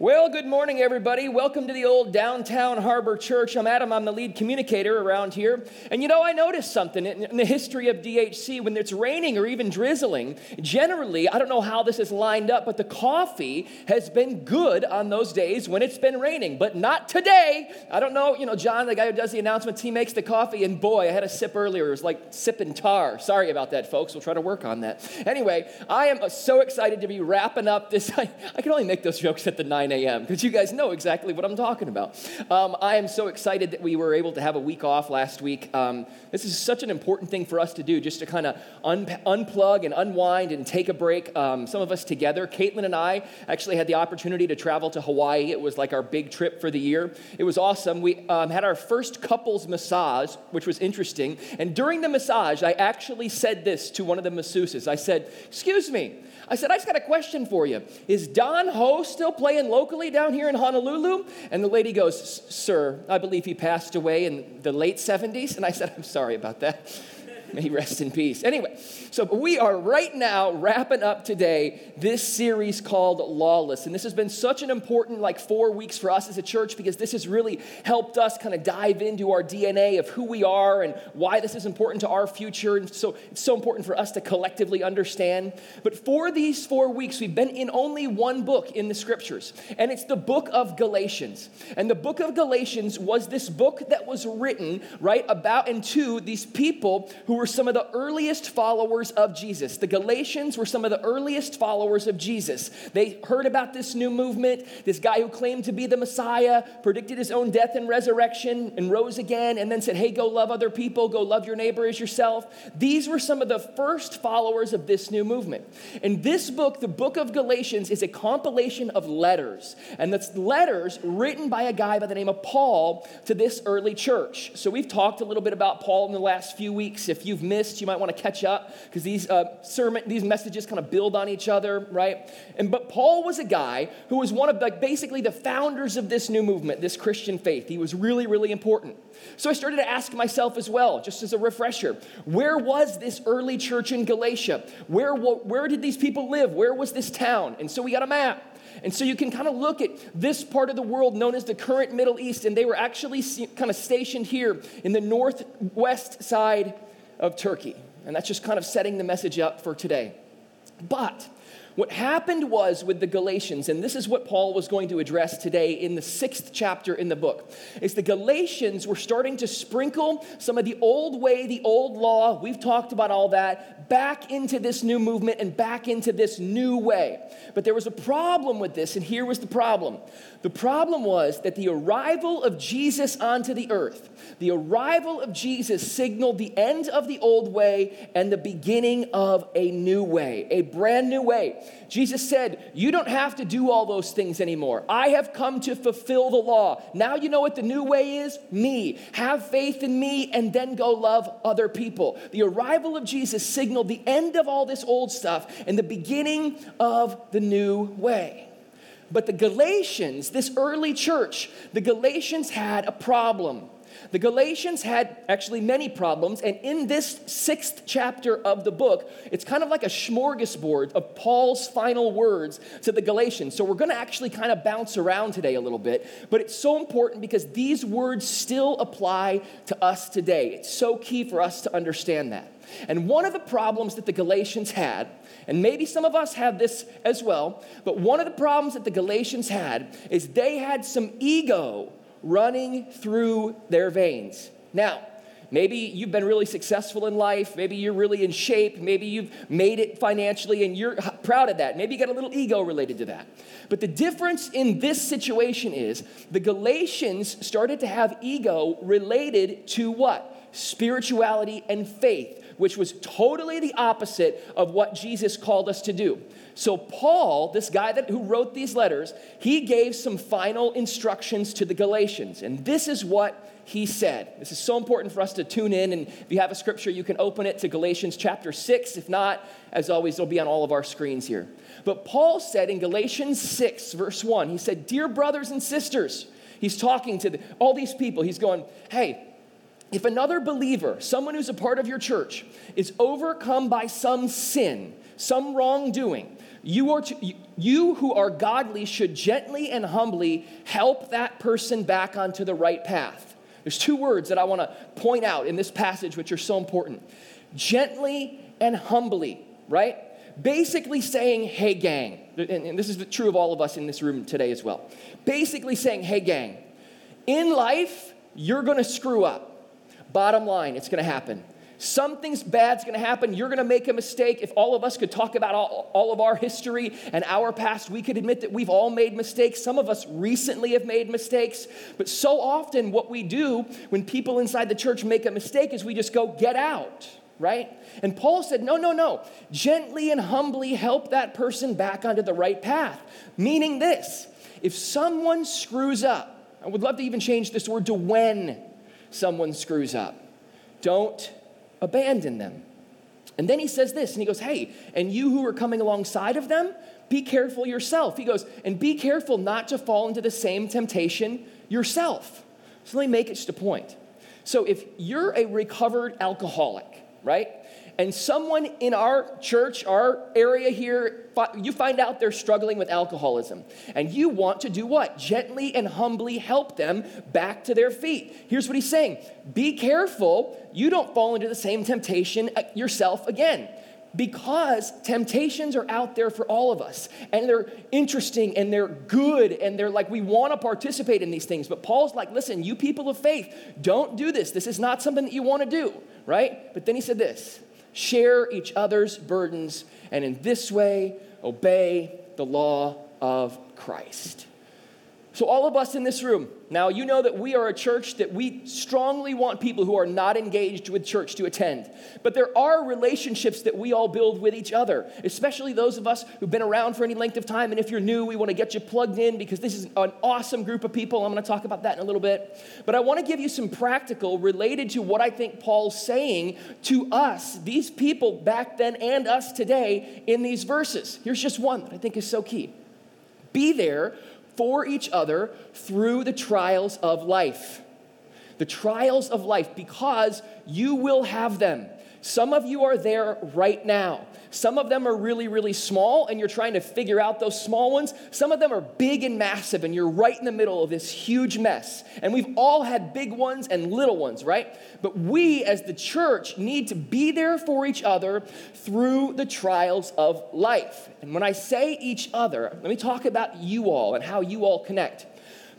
Well, good morning, everybody. Welcome to the old downtown harbor church. I'm Adam. I'm the lead communicator around here. And you know, I noticed something in the history of DHC when it's raining or even drizzling. Generally, I don't know how this is lined up, but the coffee has been good on those days when it's been raining, but not today. I don't know. You know, John, the guy who does the announcements, he makes the coffee, and boy, I had a sip earlier. It was like sipping tar. Sorry about that, folks. We'll try to work on that. Anyway, I am so excited to be wrapping up this. I, I can only make those jokes at the 9 9 a.m. because you guys know exactly what I'm talking about. Um, I am so excited that we were able to have a week off last week. Um, this is such an important thing for us to do, just to kind of un- unplug and unwind and take a break. Um, some of us together. Caitlin and I actually had the opportunity to travel to Hawaii. It was like our big trip for the year. It was awesome. We um, had our first couples massage, which was interesting. And during the massage, I actually said this to one of the masseuses. I said, "Excuse me." I said, I just got a question for you. Is Don Ho still playing locally down here in Honolulu? And the lady goes, Sir, I believe he passed away in the late 70s. And I said, I'm sorry about that. May he rest in peace. Anyway, so we are right now wrapping up today this series called Lawless. And this has been such an important, like, four weeks for us as a church because this has really helped us kind of dive into our DNA of who we are and why this is important to our future. And so it's so important for us to collectively understand. But for these four weeks, we've been in only one book in the scriptures, and it's the book of Galatians. And the book of Galatians was this book that was written, right, about and to these people who were some of the earliest followers of Jesus. The Galatians were some of the earliest followers of Jesus. They heard about this new movement, this guy who claimed to be the Messiah, predicted his own death and resurrection, and rose again, and then said, Hey, go love other people, go love your neighbor as yourself. These were some of the first followers of this new movement. And this book, the book of Galatians, is a compilation of letters. And that's letters written by a guy by the name of Paul to this early church. So we've talked a little bit about Paul in the last few weeks. If you you've missed, you might want to catch up because these uh, sermon, these messages kind of build on each other, right? And but Paul was a guy who was one of like basically the founders of this new movement, this Christian faith. He was really, really important. So I started to ask myself as well, just as a refresher, where was this early church in Galatia? Where, where did these people live? Where was this town? And so we got a map. And so you can kind of look at this part of the world known as the current Middle East, and they were actually kind of stationed here in the northwest side of Turkey. And that's just kind of setting the message up for today. But what happened was with the Galatians, and this is what Paul was going to address today in the sixth chapter in the book, is the Galatians were starting to sprinkle some of the old way, the old law, we've talked about all that, back into this new movement and back into this new way. But there was a problem with this, and here was the problem. The problem was that the arrival of Jesus onto the earth, the arrival of Jesus signaled the end of the old way and the beginning of a new way, a brand new way. Jesus said, You don't have to do all those things anymore. I have come to fulfill the law. Now you know what the new way is? Me. Have faith in me and then go love other people. The arrival of Jesus signaled the end of all this old stuff and the beginning of the new way. But the Galatians, this early church, the Galatians had a problem. The Galatians had actually many problems, and in this sixth chapter of the book, it's kind of like a smorgasbord of Paul's final words to the Galatians. So we're going to actually kind of bounce around today a little bit, but it's so important because these words still apply to us today. It's so key for us to understand that. And one of the problems that the Galatians had, and maybe some of us have this as well, but one of the problems that the Galatians had is they had some ego running through their veins. Now, maybe you've been really successful in life. Maybe you're really in shape. Maybe you've made it financially and you're proud of that. Maybe you got a little ego related to that. But the difference in this situation is the Galatians started to have ego related to what? Spirituality and faith, which was totally the opposite of what Jesus called us to do. So, Paul, this guy that, who wrote these letters, he gave some final instructions to the Galatians. And this is what he said. This is so important for us to tune in. And if you have a scripture, you can open it to Galatians chapter 6. If not, as always, it'll be on all of our screens here. But Paul said in Galatians 6, verse 1, he said, Dear brothers and sisters, he's talking to the, all these people. He's going, Hey, if another believer, someone who's a part of your church, is overcome by some sin, some wrongdoing, You, are to, you who are godly should gently and humbly help that person back onto the right path. There's two words that I want to point out in this passage, which are so important gently and humbly, right? Basically saying, hey, gang. And this is true of all of us in this room today as well. Basically saying, hey, gang, in life, you're going to screw up. Bottom line, it's going to happen. Something's bad's gonna happen. You're gonna make a mistake. If all of us could talk about all, all, of our history and our past, we could admit that we've all made mistakes. Some of us recently have made mistakes. But so often, what we do when people inside the church make a mistake is we just go, get out, right? And Paul said, no, no, no. Gently and humbly help that person back onto the right path. Meaning this if someone screws up, I would love to even change this word to when someone screws up. Don't abandon them. And then he says this, and he goes, Hey, and you who are coming alongside of them, be careful yourself. He goes, and be careful not to fall into the same temptation yourself. So let me make it just a point. So if you're a recovered alcoholic, right? And someone in our church, our area here, you find out they're struggling with alcoholism, and you want to do what? Gently and humbly help them back to their feet. Here's what he's saying Be careful you don't fall into the same temptation uh, yourself again. Because temptations are out there for all of us, and they're interesting and they're good, and they're like, we want to participate in these things. But Paul's like, listen, you people of faith, don't do this. This is not something that you want to do, right? But then he said this share each other's burdens, and in this way, obey the law of Christ. So, all of us in this room, now you know that we are a church that we strongly want people who are not engaged with church to attend. But there are relationships that we all build with each other, especially those of us who've been around for any length of time. And if you're new, we want to get you plugged in because this is an awesome group of people. I'm going to talk about that in a little bit. But I want to give you some practical related to what I think Paul's saying to us, these people back then and us today, in these verses. Here's just one that I think is so key. Be there for each other through the trials of life. The trials of life, because you will have them. Some of you are there right now. Some of them are really, really small, and you're trying to figure out those small ones. Some of them are big and massive, and you're right in the middle of this huge mess. And we've all had big ones and little ones, right? But we, as the church, need to be there for each other through the trials of life. And when I say each other, let me talk about you all and how you all connect.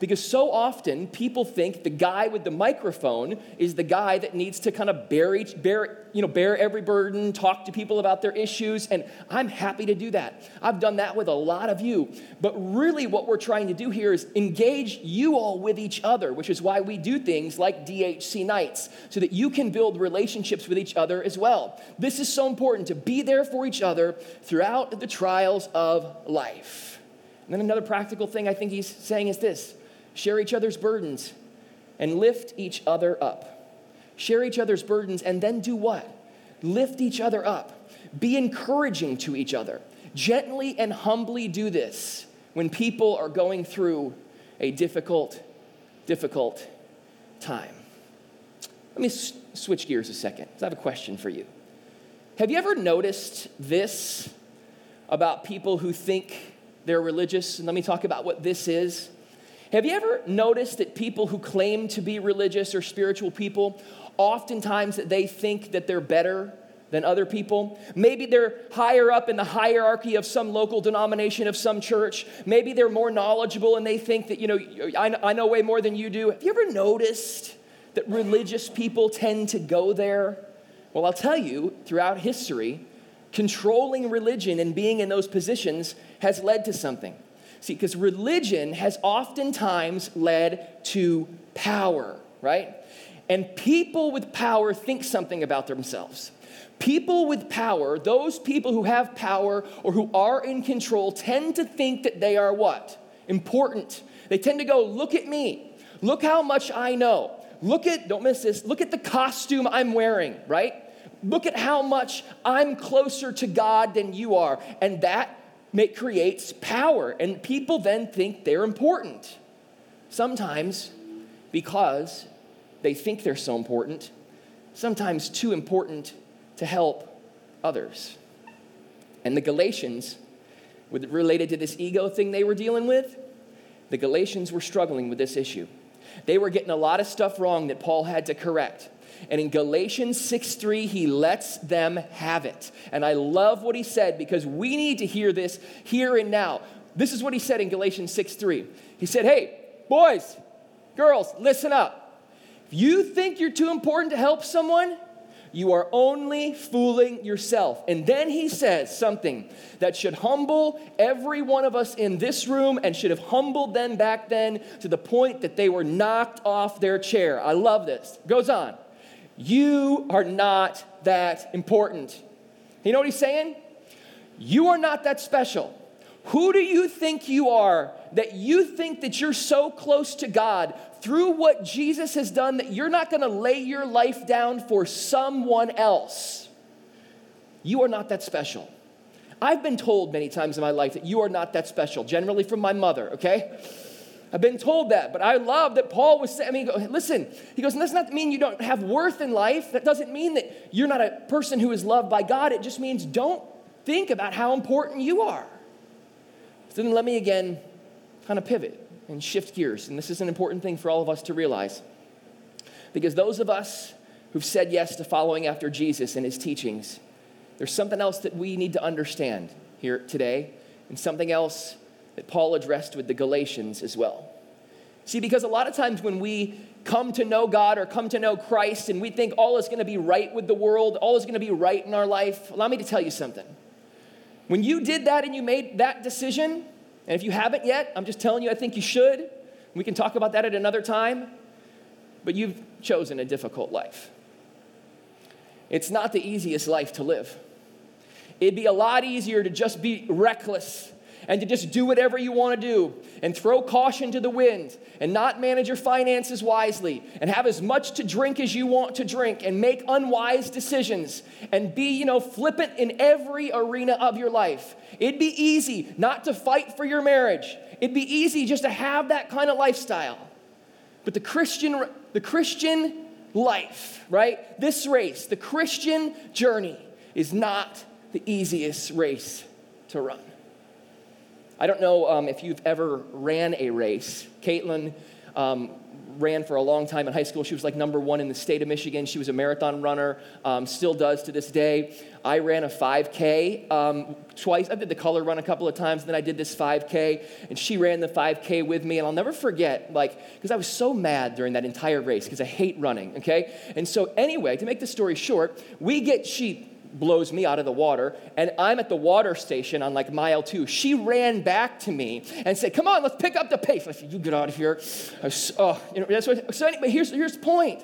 Because so often people think the guy with the microphone is the guy that needs to kind of bear, bear, you know, bear every burden, talk to people about their issues, and I'm happy to do that. I've done that with a lot of you. But really, what we're trying to do here is engage you all with each other, which is why we do things like DHC nights, so that you can build relationships with each other as well. This is so important to be there for each other throughout the trials of life. And then another practical thing I think he's saying is this share each other's burdens, and lift each other up. Share each other's burdens, and then do what? Lift each other up. Be encouraging to each other. Gently and humbly do this when people are going through a difficult, difficult time. Let me s- switch gears a second. I have a question for you. Have you ever noticed this about people who think they're religious? And let me talk about what this is. Have you ever noticed that people who claim to be religious or spiritual people, oftentimes they think that they're better than other people. Maybe they're higher up in the hierarchy of some local denomination of some church. Maybe they're more knowledgeable and they think that, you know, I know way more than you do. Have you ever noticed that religious people tend to go there? Well, I'll tell you, throughout history, controlling religion and being in those positions has led to something. See, because religion has oftentimes led to power, right? And people with power think something about themselves. People with power, those people who have power or who are in control, tend to think that they are what? Important. They tend to go, look at me. Look how much I know. Look at, don't miss this, look at the costume I'm wearing, right? Look at how much I'm closer to God than you are. And that make, creates power, and people then think they're important. Sometimes because they think they're so important, sometimes too important to help others. And the Galatians, related to this ego thing they were dealing with, the Galatians were struggling with this issue. They were getting a lot of stuff wrong that Paul had to correct. And in Galatians 6 3, he lets them have it. And I love what he said because we need to hear this here and now. This is what he said in Galatians 6 3. He said, Hey, boys, girls, listen up. If you think you're too important to help someone, you are only fooling yourself. And then he says something that should humble every one of us in this room and should have humbled them back then to the point that they were knocked off their chair. I love this. Goes on. You are not that important. You know what he's saying? You are not that special. Who do you think you are that you think that you're so close to God through what Jesus has done that you're not going to lay your life down for someone else? You are not that special. I've been told many times in my life that you are not that special, generally from my mother, okay? I've been told that, but I love that Paul was saying, I mean, listen, he goes, does not mean you don't have worth in life. That doesn't mean that you're not a person who is loved by God. It just means don't think about how important you are. So then let me again kind of pivot and shift gears. And this is an important thing for all of us to realize. Because those of us who've said yes to following after Jesus and his teachings, there's something else that we need to understand here today, and something else that Paul addressed with the Galatians as well. See, because a lot of times when we come to know God or come to know Christ and we think all is going to be right with the world, all is going to be right in our life, allow me to tell you something. When you did that and you made that decision, and if you haven't yet, I'm just telling you, I think you should. We can talk about that at another time. But you've chosen a difficult life. It's not the easiest life to live. It'd be a lot easier to just be reckless and to just do whatever you want to do and throw caution to the wind and not manage your finances wisely and have as much to drink as you want to drink and make unwise decisions and be, you know, flippant in every arena of your life. It'd be easy not to fight for your marriage. It'd be easy just to have that kind of lifestyle. But the Christian the Christian life, right? This race, the Christian journey is not the easiest race to run. I don't know um, if you've ever ran a race. Caitlin um, ran for a long time in high school. She was like number one in the state of Michigan. She was a marathon runner, um, still does to this day. I ran a 5K um, twice. I did the color run a couple of times, then I did this 5K, and she ran the 5K with me. And I'll never forget, like, because I was so mad during that entire race because I hate running, okay? And so, anyway, to make the story short, we get sheep blows me out of the water, and I'm at the water station on like mile two. She ran back to me and said, Come on, let's pick up the pace. I said, You get out of here. Was, oh, you know, that's what, so anyway, here's, here's the point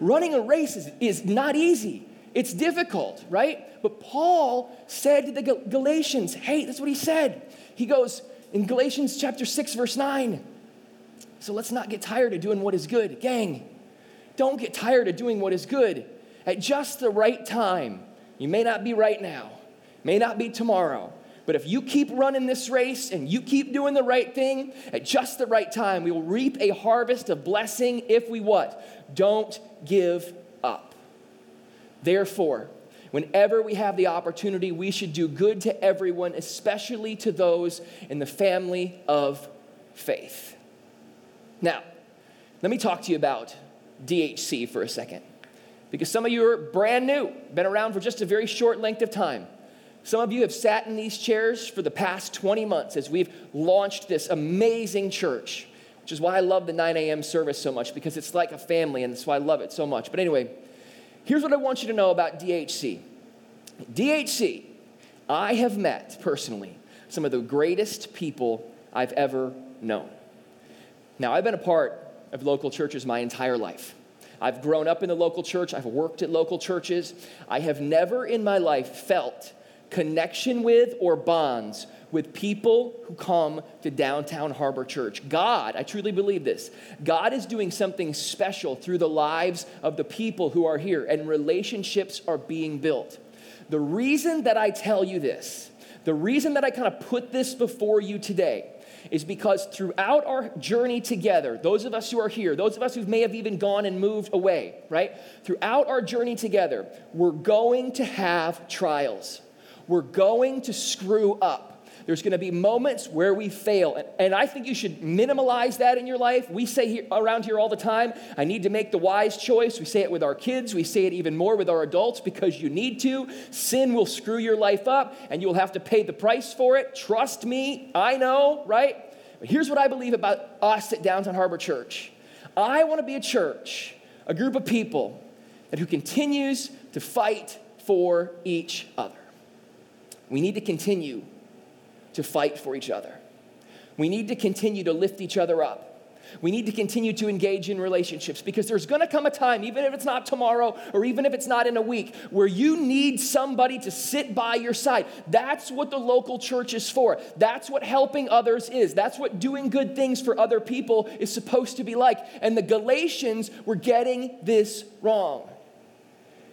running a race is, is not easy. It's difficult, right? But Paul said to the Galatians, hey, that's what he said. He goes in Galatians chapter 6, verse 9. So let's not get tired of doing what is good. Gang, don't get tired of doing what is good. At just the right time, you may not be right now, may not be tomorrow, but if you keep running this race and you keep doing the right thing at just the right time, we will reap a harvest of blessing if we what? Don't give up. Therefore, whenever we have the opportunity, we should do good to everyone, especially to those in the family of faith. Now, let me talk to you about DHC for a second because some of you are brand new, been around for just a very short length of time. Some of you have sat in these chairs for the past 20 months as we've launched this amazing church, which is why I love the 9 a.m. service so much because it's like a family, and that's why I love it so much. But anyway, here's what I want you to know about DHC. DHC, I have met personally some of the greatest people I've ever known. Now, I've been a part of local churches my entire life. I've grown up in the local church, I've worked at local churches. I have never in my life felt connection with or bonds with people who come to downtown Harbor Church. God, I truly believe this, God is doing something special through the lives of the people who are here, and relationships are being built. The reason that I tell you this, the reason that I kind of put this before you today, is because throughout our journey together, those of us who are here, those of us who may have even gone and moved away, right? Throughout our journey together, we're going to have trials. We're going to screw up. There's going to be moments where we fail. And, I think you should minimize that in your life. We say here, around here all the time, I need to make the wise choice. We say it with our kids, we say it even more with our adults because you need to. Sin will screw your life up and you'll have to pay the price for it. Trust me, I know, right? But here's what I believe about us at Downtown Harbor Church I want to be a church, a group of people that who continues to fight for each other. We need to continue to fight for each other. We need to continue to lift each other up. We need to continue to engage in relationships because there's going to come a time, even if it's not tomorrow or even if it's not in a week, where you need somebody to sit by your side. That's what the local church is for. That's what helping others is. That's what doing good things for other people is supposed to be like. And the Galatians were getting this wrong.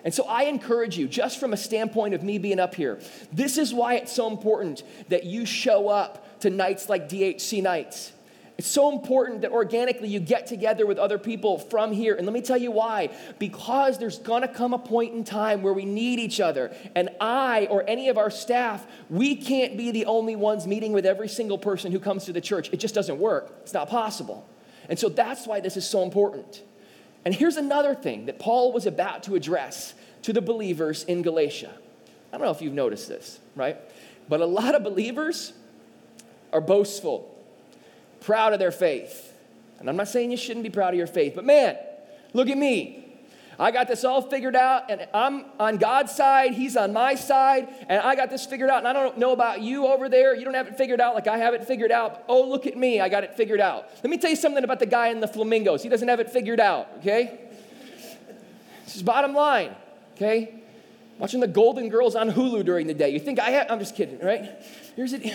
And so I encourage you, just from a standpoint of me being up here, this is why it's so important that you show up to nights like DHC nights. It's so important that organically you get together with other people from here. And let me tell you why. Because there's gonna come a point in time where we need each other. And I or any of our staff, we can't be the only ones meeting with every single person who comes to the church. It just doesn't work, it's not possible. And so that's why this is so important. And here's another thing that Paul was about to address to the believers in Galatia. I don't know if you've noticed this, right? But a lot of believers are boastful, proud of their faith. And I'm not saying you shouldn't be proud of your faith, but man, look at me. I got this all figured out, and I'm on God's side, He's on my side, and I got this figured out. And I don't know about you over there. You don't have it figured out like I have it figured out. Oh, look at me, I got it figured out. Let me tell you something about the guy in the flamingos. He doesn't have it figured out, okay? This is bottom line, okay? Watching the Golden Girls on Hulu during the day. You think I have, I'm just kidding, right? Here's it.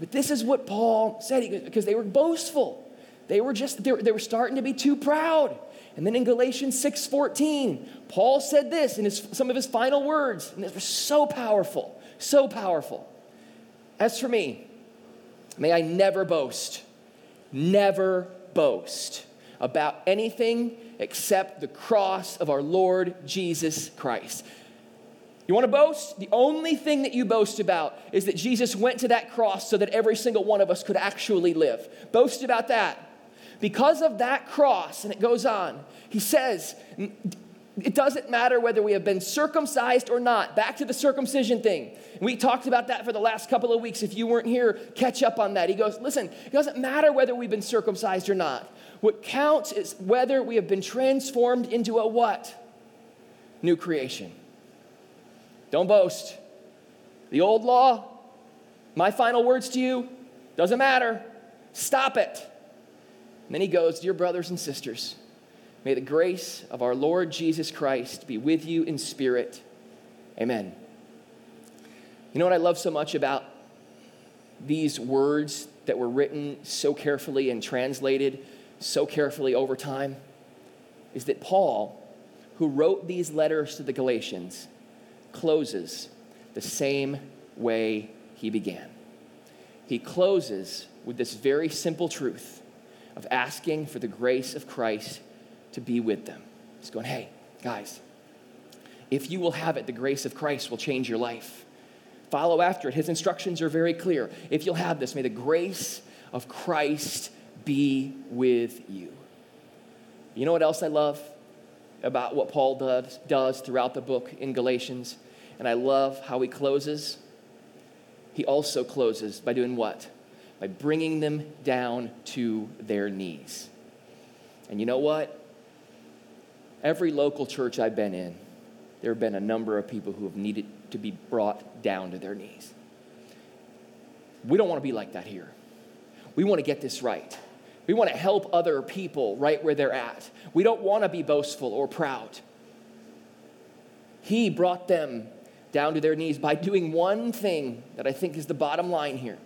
But this is what Paul said because they were boastful. They were just, they were, they were starting to be too proud. And then in Galatians 6:14, Paul said this in his, some of his final words, and this was so powerful, so powerful. As for me, may I never boast, never boast about anything except the cross of our Lord Jesus Christ. You want to boast? The only thing that you boast about is that Jesus went to that cross so that every single one of us could actually live. Boast about that. Because of that cross, and it goes on, he says, it doesn't matter whether we have been circumcised or not. Back to the circumcision thing. We talked about that for the last couple of weeks. If you weren't here, catch up on that. He goes, listen, it doesn't matter whether we've been circumcised or not. What counts is whether we have been transformed into a what? New creation. Don't boast. The old law, my final words to you, doesn't matter. Stop it. And then he goes, Dear brothers and sisters, may the grace of our Lord Jesus Christ be with you in spirit. Amen. You know what I love so much about these words that were written so carefully and translated so carefully over time? Is that Paul, who wrote these letters to the Galatians, closes the same way he began. He closes with this very simple truth of asking for the grace of Christ to be with them. He's going, hey, guys, if you will have it, the grace of Christ will change your life. Follow after it. His instructions are very clear. If you'll have this, may the grace of Christ be with you. You know what else I love about what Paul does, does throughout the book in Galatians? And I love how he closes. He also closes by doing what? by bringing them down to their knees. And you know what? Every local church I've been in, there have been a number of people who have needed to be brought down to their knees. We don't want to be like that here. We want to get this right. We want to help other people right where they're at. We don't want to be boastful or proud. He brought them down to their knees by doing one thing that I think is the bottom line here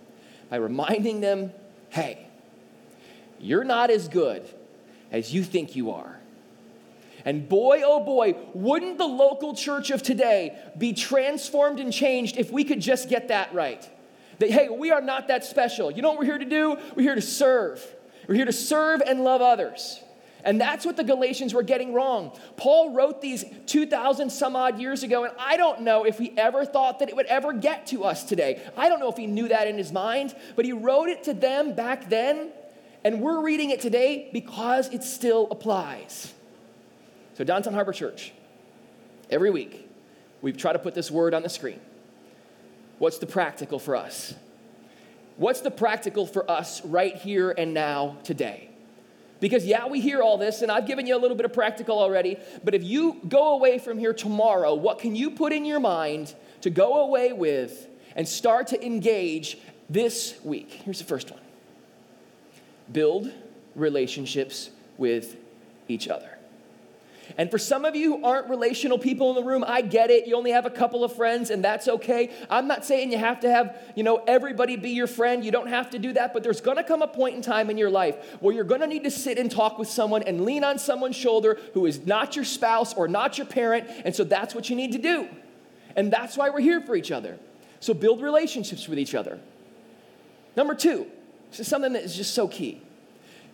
by reminding them hey, you're not as good as you think you are. And boy, oh boy, wouldn't the local church of today be transformed and changed if we could just get that right? That, hey, we are not that special. You know what we're here to do? We're here to serve. We're here to serve and love others. And that's what the Galatians were getting wrong. Paul wrote these 2,000 some odd years ago, and I don't know if he ever thought that it would ever get to us today. I don't know if he knew that in his mind, but he wrote it to them back then, and we're reading it today because it still applies. So, Downtown Harbor Church, every week, we try to put this word on the screen. What's the practical for us? What's the practical for us right here and now today? Because, yeah, we hear all this, and I've given you a little bit of practical already, but if you go away from here tomorrow, what can you put in your mind to go away with and start to engage this week? Here's the first one build relationships with each other. And for some of you who aren't relational people in the room, I get it. You only have a couple of friends, and that's okay. I'm not saying you have to have, you know, everybody be your friend. You don't have to do that, but there's gonna come a point in time in your life where you're gonna need to sit and talk with someone and lean on someone's shoulder who is not your spouse or not your parent. And so that's what you need to do. And that's why we're here for each other. So build relationships with each other. Number two, this is something that is just so key.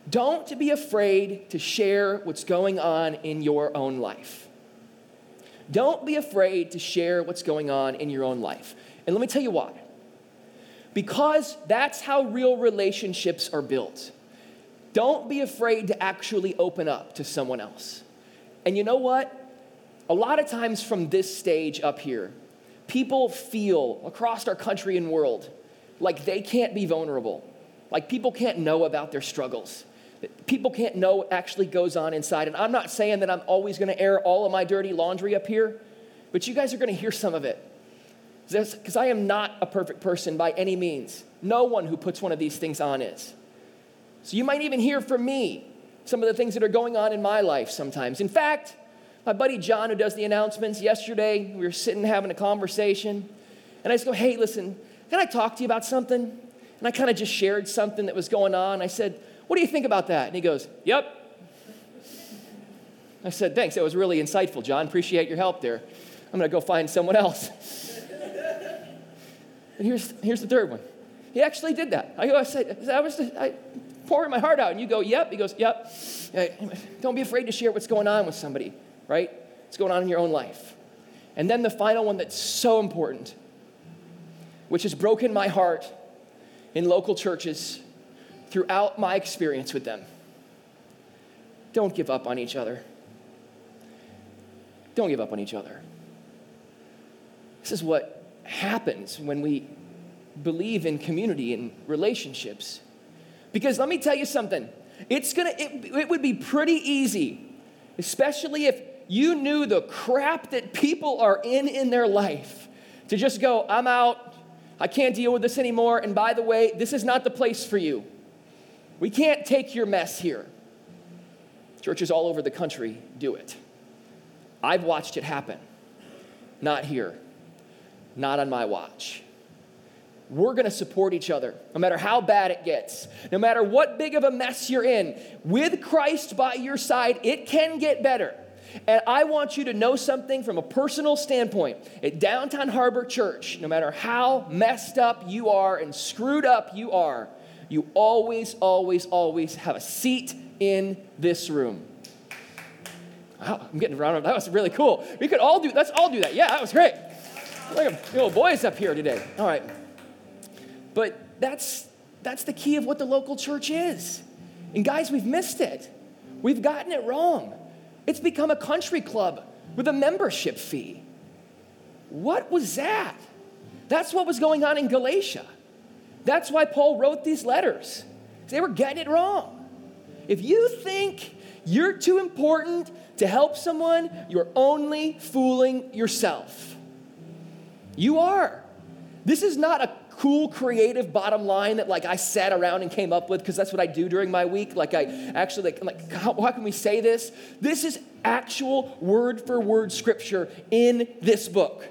Don't be afraid to share what's going on in your own life. Don't be afraid to share what's going on in your own life. And let me tell you why. Because that's how real relationships are built. Don't be afraid to actually open up to someone else. And you know what? A lot of times from this stage up here, people feel across our country and world like they can't be vulnerable, like people can't know about their struggles people can't know what actually goes on inside. And I'm not saying that I'm always going to air all of my dirty laundry up here, but you guys are going to hear some of it. Because I am not a perfect person by any means. No one who puts one of these things on is. So you might even hear from me some of the things that are going on in my life sometimes. In fact, my buddy John, who does the announcements, yesterday we were sitting having a conversation, and I just go, hey, listen, can I talk to you about something? And I kind of just shared something that was going on. I said, what do you think about that? And he goes, Yep. I said, Thanks. That was really insightful, John. Appreciate your help there. I'm going to go find someone else. and here's, here's the third one. He actually did that. I go, I said, I was I pouring my heart out, and you go, Yep. He goes, Yep. Don't be afraid to share what's going on with somebody, right? What's going on in your own life. And then the final one that's so important, which has broken my heart in local churches throughout my experience with them. Don't give up on each other. Don't give up on each other. This is what happens when we believe in community and relationships. Because let me tell you something. It's gonna it, it would be pretty easy, especially if you knew the crap that people are in in their life, to just go, I'm out, I can't deal with this anymore, and by the way, this is not the place for you. We can't take your mess here. Churches all over the country do it. I've watched it happen. Not here, not on my watch. We're going to support each other, no matter how bad it gets, no matter what big of a mess you're in. With Christ by your side, it can get better. And I want you to know something from a personal standpoint. At Downtown Harbor Church, no matter how messed up you are and screwed up you are, you always, always, always have a seat in this room. Wow, I'm getting around. That was really cool. We could all do. Let's all do that. Yeah, that was great. Look at little boys up here today. All right, but that's that's the key of what the local church is. And guys, we've missed it. We've gotten it wrong. It's become a country club with a membership fee. What was that? That's what was going on in Galatia. That's why Paul wrote these letters. They were getting it wrong. If you think you're too important to help someone, you're only fooling yourself. You are. This is not a cool creative bottom line that like I sat around and came up with because that's what I do during my week. Like I actually like, like how, how can we say this? This is actual word for word scripture in this book.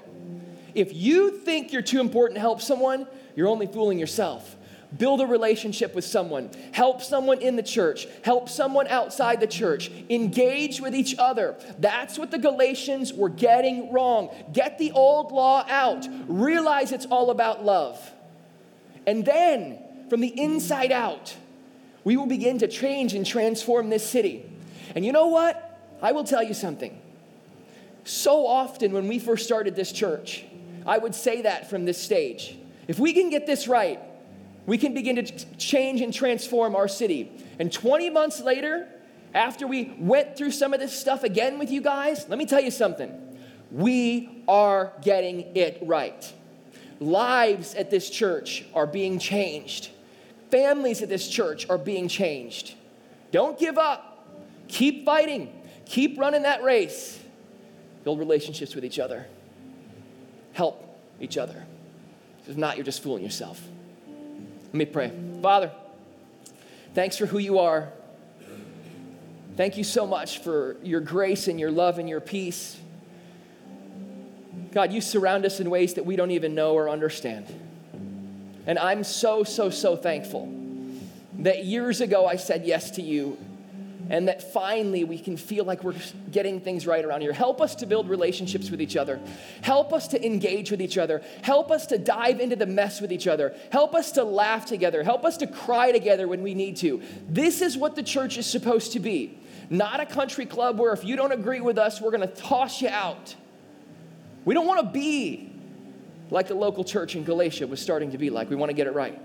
If you think you're too important to help someone, you're only fooling yourself. Build a relationship with someone. Help someone in the church. Help someone outside the church. Engage with each other. That's what the Galatians were getting wrong. Get the old law out. Realize it's all about love. And then, from the inside out, we will begin to change and transform this city. And you know what? I will tell you something. So often when we first started this church, I would say that from this stage. If we can get this right, we can begin to change and transform our city. And 20 months later, after we went through some of this stuff again with you guys, let me tell you something. We are getting it right. Lives at this church are being changed. Families at this church are being changed. Don't give up. Keep fighting. Keep running that race. Build relationships with each other. Help each other. If not, you're just fooling yourself. Let me pray. Father, thanks for who you are. Thank you so much for your grace and your love and your peace. God, you surround us in ways that we don't even know or understand. And I'm so, so, so thankful that years ago I said yes to you and that finally we can feel like we're getting things right around here. Help us to build relationships with each other. Help us to engage with each other. Help us to dive into the mess with each other. Help us to laugh together. Help us to cry together when we need to. This is what the church is supposed to be. Not a country club where if you don't agree with us, we're going to toss you out. We don't want to be like the local church in Galatia was starting to be like. We want to get it right.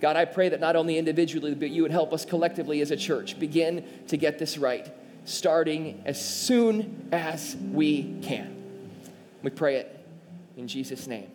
God, I pray that not only individually, but you would help us collectively as a church begin to get this right, starting as soon as we can. We pray it in Jesus' name.